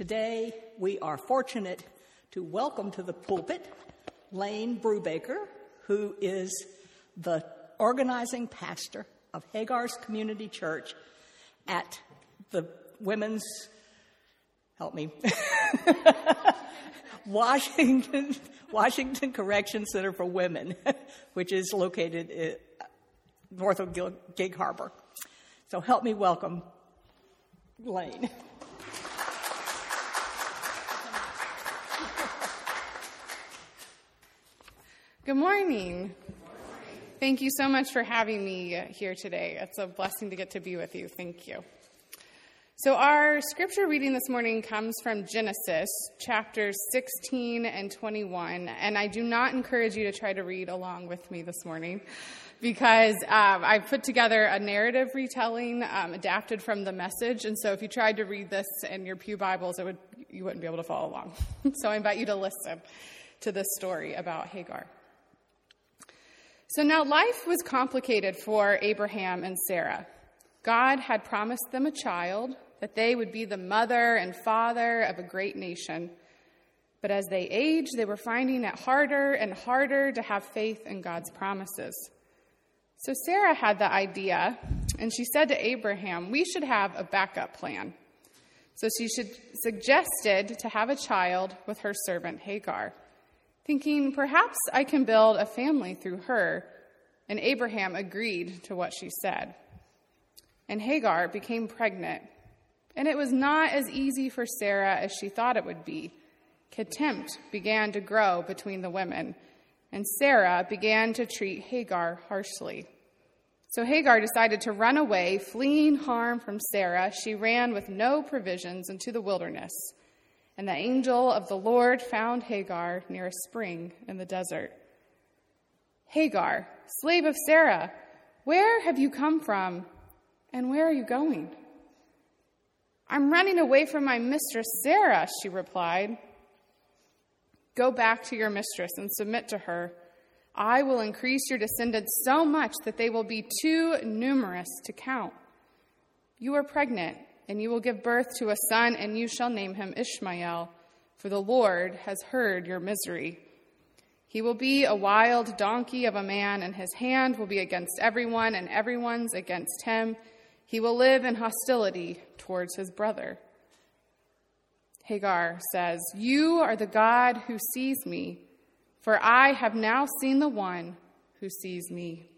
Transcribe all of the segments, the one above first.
Today, we are fortunate to welcome to the pulpit Lane Brubaker, who is the organizing pastor of Hagar's Community Church at the Women's, help me, Washington, Washington Correction Center for Women, which is located north of Gig Harbor. So help me welcome Lane. Good morning. Thank you so much for having me here today. It's a blessing to get to be with you. Thank you. So, our scripture reading this morning comes from Genesis chapters 16 and 21. And I do not encourage you to try to read along with me this morning because um, I put together a narrative retelling um, adapted from the message. And so, if you tried to read this in your Pew Bibles, it would, you wouldn't be able to follow along. so, I invite you to listen to this story about Hagar. So now life was complicated for Abraham and Sarah. God had promised them a child, that they would be the mother and father of a great nation. But as they aged, they were finding it harder and harder to have faith in God's promises. So Sarah had the idea, and she said to Abraham, We should have a backup plan. So she suggested to have a child with her servant Hagar thinking, Perhaps I can build a family through her. And Abraham agreed to what she said. And Hagar became pregnant. And it was not as easy for Sarah as she thought it would be. Contempt began to grow between the women, and Sarah began to treat Hagar harshly. So Hagar decided to run away, fleeing harm from Sarah. She ran with no provisions into the wilderness. And the angel of the Lord found Hagar near a spring in the desert. Hagar, slave of Sarah, where have you come from and where are you going? I'm running away from my mistress Sarah, she replied. Go back to your mistress and submit to her. I will increase your descendants so much that they will be too numerous to count. You are pregnant and you will give birth to a son, and you shall name him Ishmael, for the Lord has heard your misery. He will be a wild donkey of a man, and his hand will be against everyone, and everyone's against him. He will live in hostility towards his brother. Hagar says, You are the God who sees me, for I have now seen the one who sees me.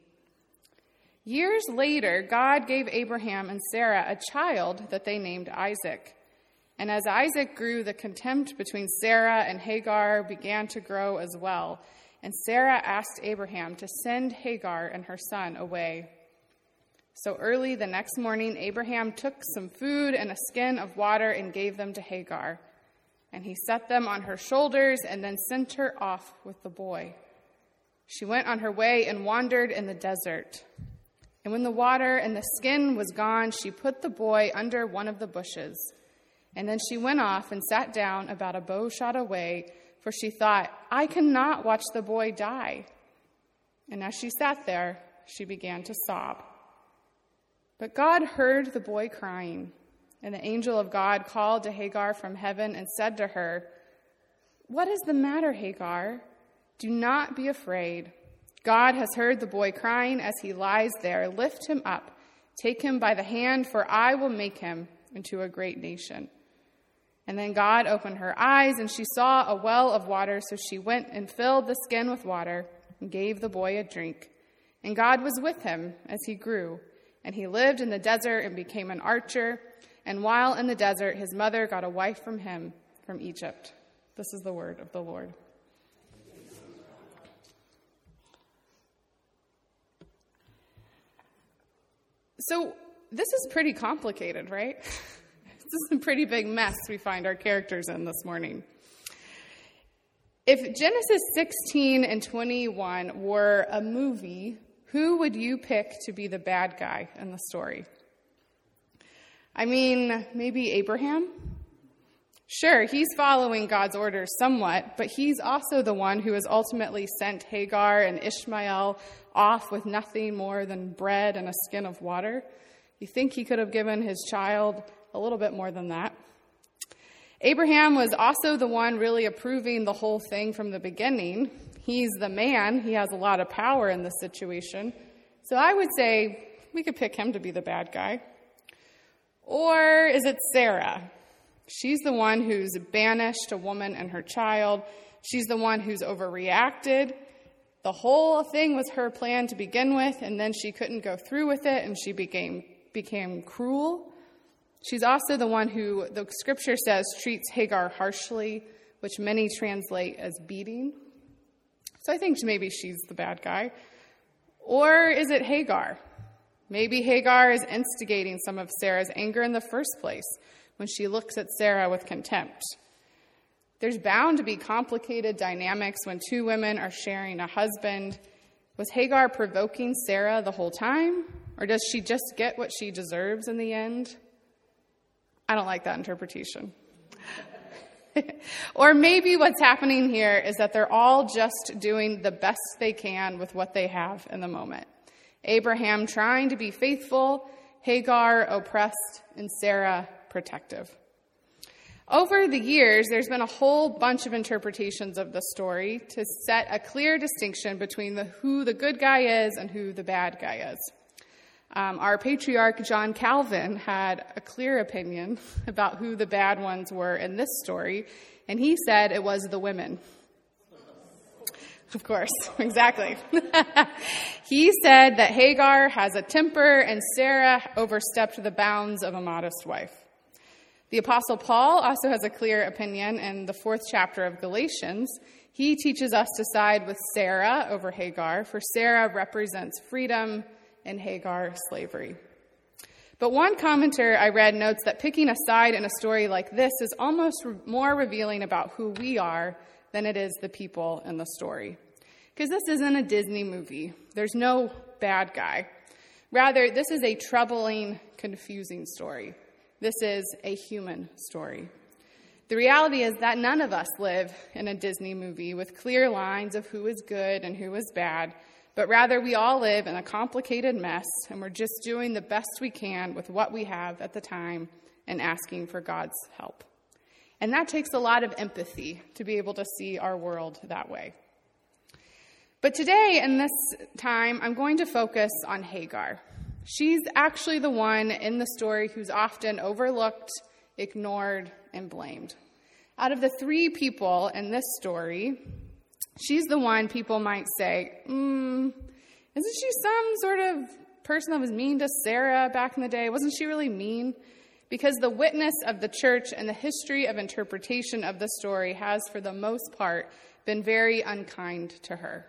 Years later, God gave Abraham and Sarah a child that they named Isaac. And as Isaac grew, the contempt between Sarah and Hagar began to grow as well. And Sarah asked Abraham to send Hagar and her son away. So early the next morning, Abraham took some food and a skin of water and gave them to Hagar. And he set them on her shoulders and then sent her off with the boy. She went on her way and wandered in the desert. And when the water and the skin was gone, she put the boy under one of the bushes. And then she went off and sat down about a bow shot away, for she thought, I cannot watch the boy die. And as she sat there, she began to sob. But God heard the boy crying, and the angel of God called to Hagar from heaven and said to her, What is the matter, Hagar? Do not be afraid. God has heard the boy crying as he lies there. Lift him up, take him by the hand, for I will make him into a great nation. And then God opened her eyes, and she saw a well of water, so she went and filled the skin with water and gave the boy a drink. And God was with him as he grew, and he lived in the desert and became an archer. And while in the desert, his mother got a wife from him from Egypt. This is the word of the Lord. So, this is pretty complicated, right? this is a pretty big mess we find our characters in this morning. If Genesis 16 and 21 were a movie, who would you pick to be the bad guy in the story? I mean, maybe Abraham? Sure, he's following God's orders somewhat, but he's also the one who has ultimately sent Hagar and Ishmael off with nothing more than bread and a skin of water. You think he could have given his child a little bit more than that? Abraham was also the one really approving the whole thing from the beginning. He's the man, he has a lot of power in this situation. So I would say we could pick him to be the bad guy. Or is it Sarah? She's the one who's banished a woman and her child. She's the one who's overreacted. The whole thing was her plan to begin with, and then she couldn't go through with it, and she became, became cruel. She's also the one who, the scripture says, treats Hagar harshly, which many translate as beating. So I think maybe she's the bad guy. Or is it Hagar? Maybe Hagar is instigating some of Sarah's anger in the first place when she looks at Sarah with contempt. There's bound to be complicated dynamics when two women are sharing a husband. Was Hagar provoking Sarah the whole time? Or does she just get what she deserves in the end? I don't like that interpretation. or maybe what's happening here is that they're all just doing the best they can with what they have in the moment. Abraham trying to be faithful, Hagar oppressed, and Sarah protective. Over the years, there's been a whole bunch of interpretations of the story to set a clear distinction between the, who the good guy is and who the bad guy is. Um, our patriarch, John Calvin, had a clear opinion about who the bad ones were in this story, and he said it was the women. Of course, exactly. he said that Hagar has a temper and Sarah overstepped the bounds of a modest wife. The Apostle Paul also has a clear opinion in the fourth chapter of Galatians. He teaches us to side with Sarah over Hagar, for Sarah represents freedom and Hagar slavery. But one commenter I read notes that picking a side in a story like this is almost more revealing about who we are than it is the people in the story. Because this isn't a Disney movie, there's no bad guy. Rather, this is a troubling, confusing story. This is a human story. The reality is that none of us live in a Disney movie with clear lines of who is good and who is bad, but rather we all live in a complicated mess and we're just doing the best we can with what we have at the time and asking for God's help. And that takes a lot of empathy to be able to see our world that way. But today, in this time, I'm going to focus on Hagar. She's actually the one in the story who's often overlooked, ignored, and blamed. Out of the three people in this story, she's the one people might say, mm, isn't she some sort of person that was mean to Sarah back in the day? Wasn't she really mean? Because the witness of the church and the history of interpretation of the story has, for the most part, been very unkind to her.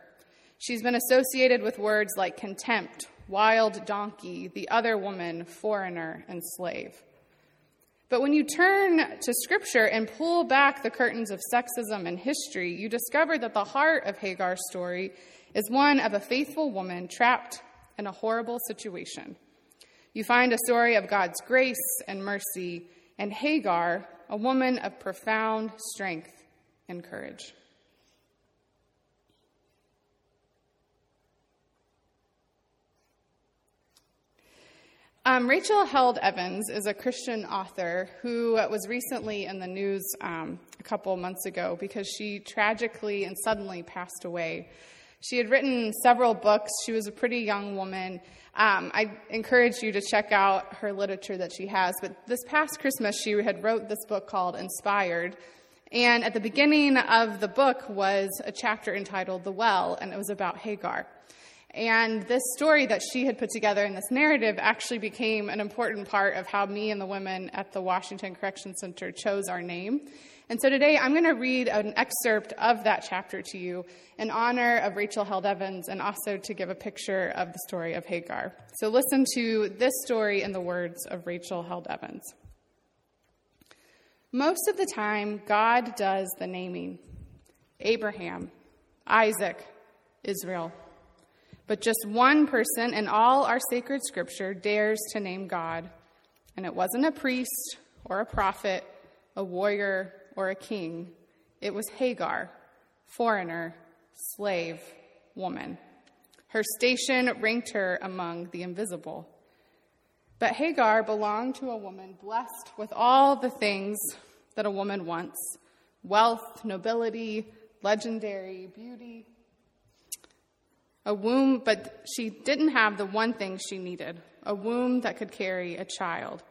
She's been associated with words like contempt, wild donkey, the other woman, foreigner, and slave. But when you turn to Scripture and pull back the curtains of sexism and history, you discover that the heart of Hagar's story is one of a faithful woman trapped in a horrible situation. You find a story of God's grace and mercy, and Hagar, a woman of profound strength and courage. Um, Rachel Held Evans is a Christian author who was recently in the news um, a couple months ago because she tragically and suddenly passed away. She had written several books. She was a pretty young woman. Um, I encourage you to check out her literature that she has. But this past Christmas, she had wrote this book called Inspired. And at the beginning of the book was a chapter entitled The Well, and it was about Hagar. And this story that she had put together in this narrative actually became an important part of how me and the women at the Washington Correction Center chose our name. And so today I'm going to read an excerpt of that chapter to you in honor of Rachel Held Evans and also to give a picture of the story of Hagar. So listen to this story in the words of Rachel Held Evans. Most of the time, God does the naming Abraham, Isaac, Israel. But just one person in all our sacred scripture dares to name God. And it wasn't a priest or a prophet, a warrior or a king. It was Hagar, foreigner, slave, woman. Her station ranked her among the invisible. But Hagar belonged to a woman blessed with all the things that a woman wants wealth, nobility, legendary beauty. A womb, but she didn't have the one thing she needed a womb that could carry a child.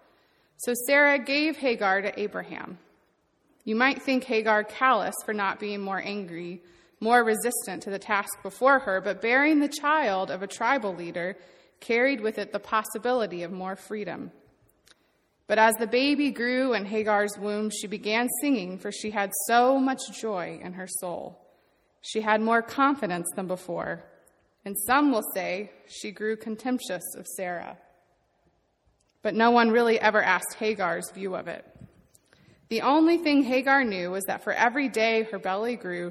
So Sarah gave Hagar to Abraham. You might think Hagar callous for not being more angry, more resistant to the task before her, but bearing the child of a tribal leader carried with it the possibility of more freedom. But as the baby grew in Hagar's womb, she began singing, for she had so much joy in her soul. She had more confidence than before, and some will say she grew contemptuous of Sarah. But no one really ever asked Hagar's view of it. The only thing Hagar knew was that for every day her belly grew,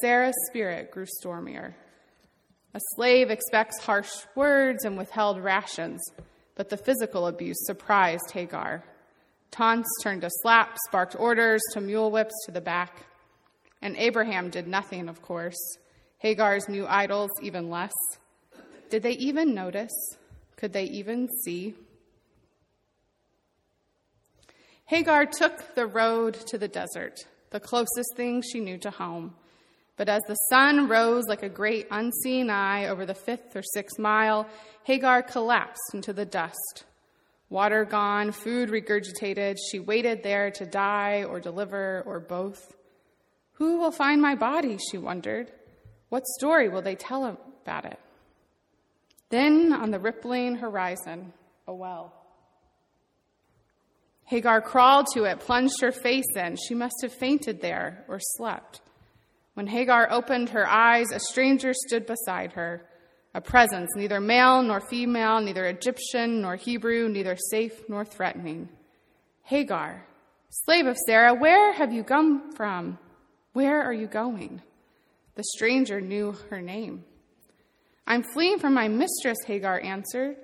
Sarah's spirit grew stormier. A slave expects harsh words and withheld rations but the physical abuse surprised Hagar. Taunts turned to slaps, sparked orders to mule whips to the back. And Abraham did nothing, of course. Hagar's new idols, even less. Did they even notice? Could they even see? Hagar took the road to the desert, the closest thing she knew to home. But as the sun rose like a great unseen eye over the fifth or sixth mile, Hagar collapsed into the dust. Water gone, food regurgitated, she waited there to die or deliver or both. Who will find my body? she wondered. What story will they tell about it? Then, on the rippling horizon, a well. Hagar crawled to it, plunged her face in. She must have fainted there or slept. When Hagar opened her eyes, a stranger stood beside her, a presence neither male nor female, neither Egyptian nor Hebrew, neither safe nor threatening. Hagar, slave of Sarah, where have you come from? Where are you going? The stranger knew her name. I'm fleeing from my mistress, Hagar answered.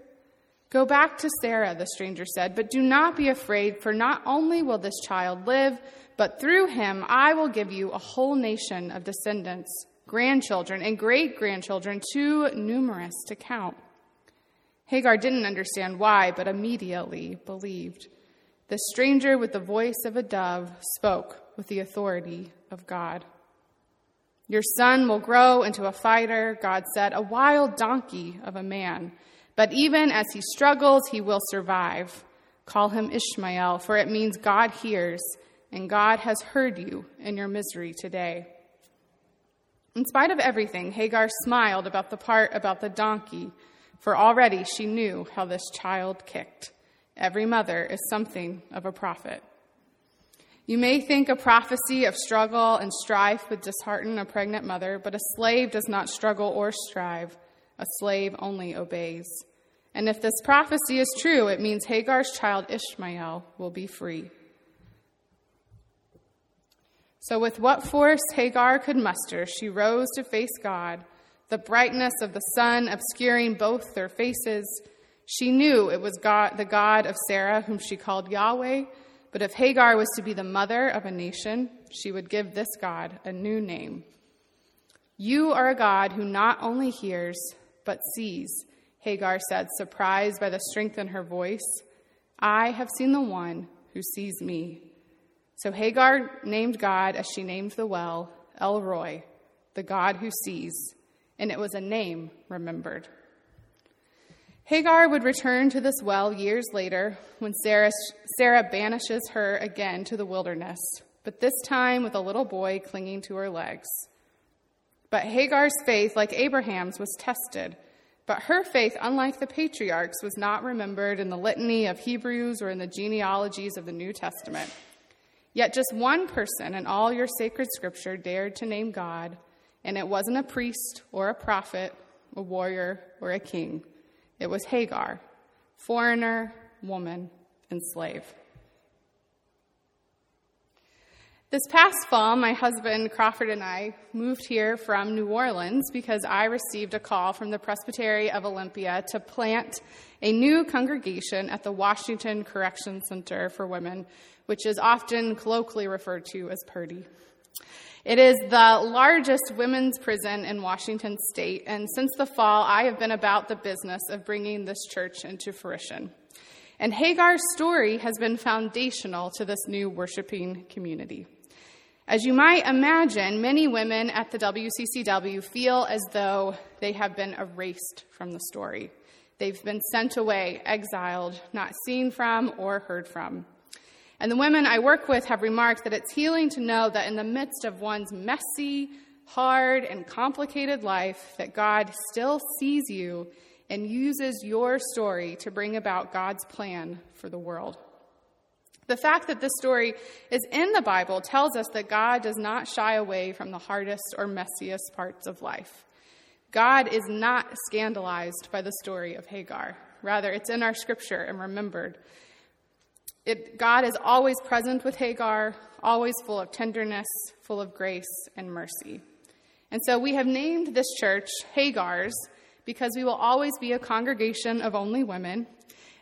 Go back to Sarah, the stranger said, but do not be afraid, for not only will this child live, but through him I will give you a whole nation of descendants, grandchildren, and great grandchildren, too numerous to count. Hagar didn't understand why, but immediately believed. The stranger with the voice of a dove spoke with the authority of God. Your son will grow into a fighter, God said, a wild donkey of a man. But even as he struggles, he will survive. Call him Ishmael, for it means God hears and God has heard you in your misery today. In spite of everything, Hagar smiled about the part about the donkey, for already she knew how this child kicked. Every mother is something of a prophet. You may think a prophecy of struggle and strife would dishearten a pregnant mother, but a slave does not struggle or strive. A slave only obeys. And if this prophecy is true, it means Hagar's child Ishmael will be free. So, with what force Hagar could muster, she rose to face God, the brightness of the sun obscuring both their faces. She knew it was God, the God of Sarah, whom she called Yahweh. But if Hagar was to be the mother of a nation, she would give this God a new name. You are a God who not only hears, but sees, Hagar said, surprised by the strength in her voice. I have seen the one who sees me. So Hagar named God as she named the well El Roi, the God who sees, and it was a name remembered. Hagar would return to this well years later when Sarah, Sarah banishes her again to the wilderness, but this time with a little boy clinging to her legs. But Hagar's faith, like Abraham's, was tested. But her faith, unlike the patriarchs, was not remembered in the litany of Hebrews or in the genealogies of the New Testament. Yet just one person in all your sacred scripture dared to name God, and it wasn't a priest or a prophet, a warrior, or a king. It was Hagar, foreigner, woman, and slave. This past fall, my husband Crawford and I moved here from New Orleans because I received a call from the Presbytery of Olympia to plant a new congregation at the Washington Correction Center for Women which is often colloquially referred to as Purdy. It is the largest women's prison in Washington state, and since the fall, I have been about the business of bringing this church into fruition. And Hagar's story has been foundational to this new worshiping community. As you might imagine, many women at the WCCW feel as though they have been erased from the story. They've been sent away, exiled, not seen from or heard from. And the women I work with have remarked that it's healing to know that in the midst of one's messy, hard, and complicated life, that God still sees you and uses your story to bring about God's plan for the world. The fact that this story is in the Bible tells us that God does not shy away from the hardest or messiest parts of life. God is not scandalized by the story of Hagar. Rather, it's in our scripture and remembered. It, God is always present with Hagar, always full of tenderness, full of grace and mercy. And so we have named this church Hagar's because we will always be a congregation of only women.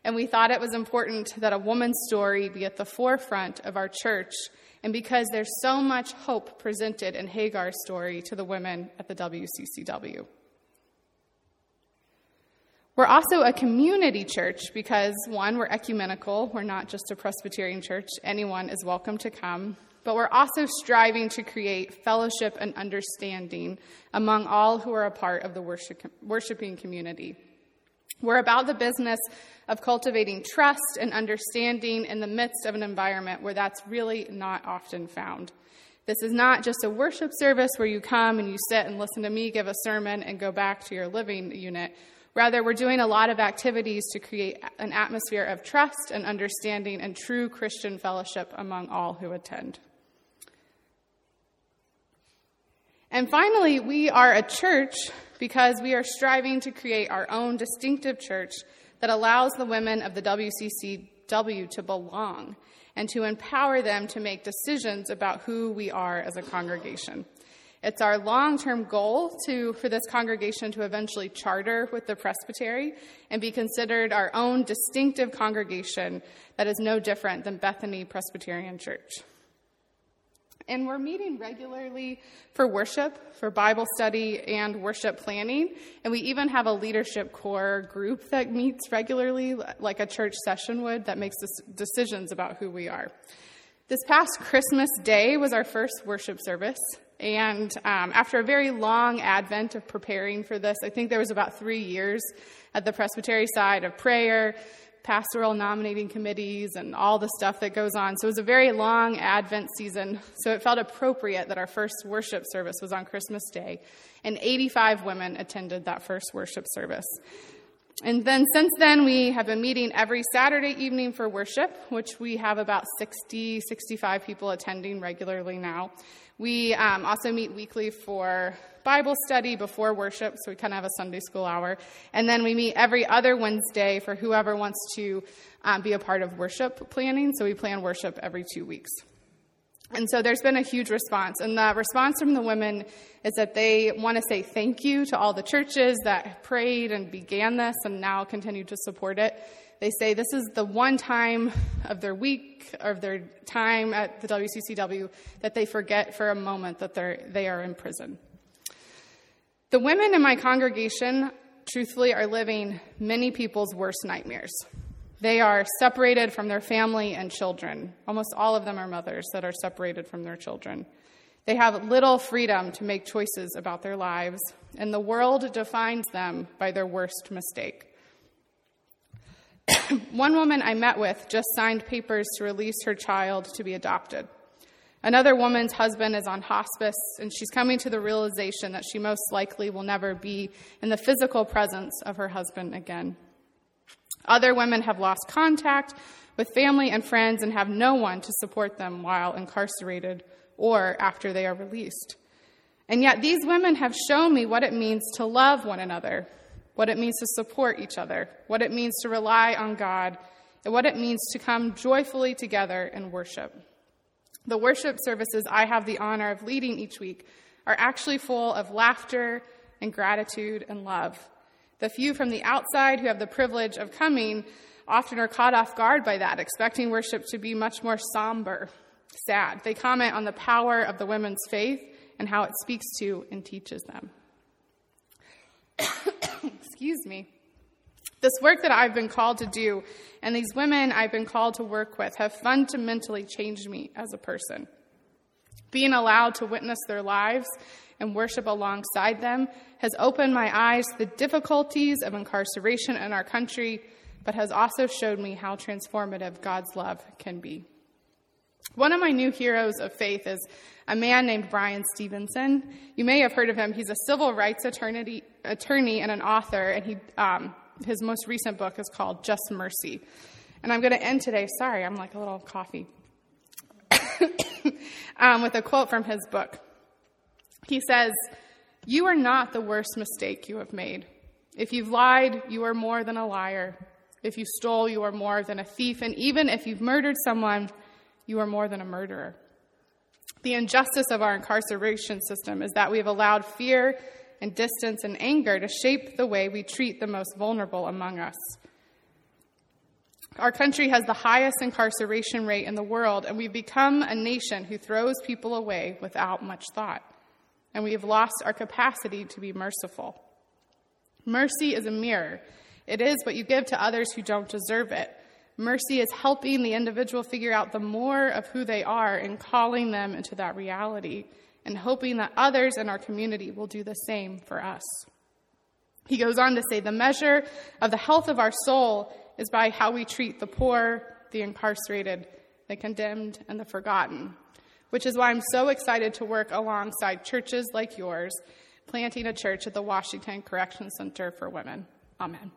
And we thought it was important that a woman's story be at the forefront of our church. And because there's so much hope presented in Hagar's story to the women at the WCCW. We're also a community church because, one, we're ecumenical. We're not just a Presbyterian church. Anyone is welcome to come. But we're also striving to create fellowship and understanding among all who are a part of the worship, worshiping community. We're about the business of cultivating trust and understanding in the midst of an environment where that's really not often found. This is not just a worship service where you come and you sit and listen to me give a sermon and go back to your living unit. Rather, we're doing a lot of activities to create an atmosphere of trust and understanding and true Christian fellowship among all who attend. And finally, we are a church because we are striving to create our own distinctive church that allows the women of the WCCW to belong and to empower them to make decisions about who we are as a congregation. It's our long term goal to, for this congregation to eventually charter with the presbytery and be considered our own distinctive congregation that is no different than Bethany Presbyterian Church. And we're meeting regularly for worship, for Bible study, and worship planning. And we even have a leadership core group that meets regularly, like a church session would, that makes decisions about who we are. This past Christmas Day was our first worship service. And um, after a very long advent of preparing for this, I think there was about three years at the presbytery side of prayer, pastoral nominating committees, and all the stuff that goes on. So it was a very long Advent season. So it felt appropriate that our first worship service was on Christmas Day. And 85 women attended that first worship service. And then since then, we have been meeting every Saturday evening for worship, which we have about 60, 65 people attending regularly now. We um, also meet weekly for Bible study before worship, so we kind of have a Sunday school hour. And then we meet every other Wednesday for whoever wants to um, be a part of worship planning. So we plan worship every two weeks. And so there's been a huge response. And the response from the women is that they want to say thank you to all the churches that prayed and began this and now continue to support it. They say this is the one time of their week of their time at the WCCW that they forget for a moment that they're, they are in prison. The women in my congregation, truthfully, are living many people's worst nightmares. They are separated from their family and children. Almost all of them are mothers that are separated from their children. They have little freedom to make choices about their lives, and the world defines them by their worst mistake. One woman I met with just signed papers to release her child to be adopted. Another woman's husband is on hospice, and she's coming to the realization that she most likely will never be in the physical presence of her husband again. Other women have lost contact with family and friends and have no one to support them while incarcerated or after they are released. And yet, these women have shown me what it means to love one another what it means to support each other, what it means to rely on God, and what it means to come joyfully together in worship. The worship services I have the honor of leading each week are actually full of laughter and gratitude and love. The few from the outside who have the privilege of coming often are caught off guard by that, expecting worship to be much more somber, sad. They comment on the power of the women's faith and how it speaks to and teaches them. Excuse me. This work that I've been called to do and these women I've been called to work with have fundamentally changed me as a person. Being allowed to witness their lives and worship alongside them has opened my eyes to the difficulties of incarceration in our country, but has also showed me how transformative God's love can be. One of my new heroes of faith is a man named Bryan Stevenson. You may have heard of him. He's a civil rights attorney, attorney and an author, and he, um, his most recent book is called Just Mercy. And I'm going to end today, sorry, I'm like a little coffee, um, with a quote from his book. He says, You are not the worst mistake you have made. If you've lied, you are more than a liar. If you stole, you are more than a thief. And even if you've murdered someone, you are more than a murderer. The injustice of our incarceration system is that we have allowed fear and distance and anger to shape the way we treat the most vulnerable among us. Our country has the highest incarceration rate in the world, and we've become a nation who throws people away without much thought. And we have lost our capacity to be merciful. Mercy is a mirror, it is what you give to others who don't deserve it. Mercy is helping the individual figure out the more of who they are and calling them into that reality and hoping that others in our community will do the same for us. He goes on to say the measure of the health of our soul is by how we treat the poor, the incarcerated, the condemned, and the forgotten, which is why I'm so excited to work alongside churches like yours, planting a church at the Washington Correction Center for Women. Amen.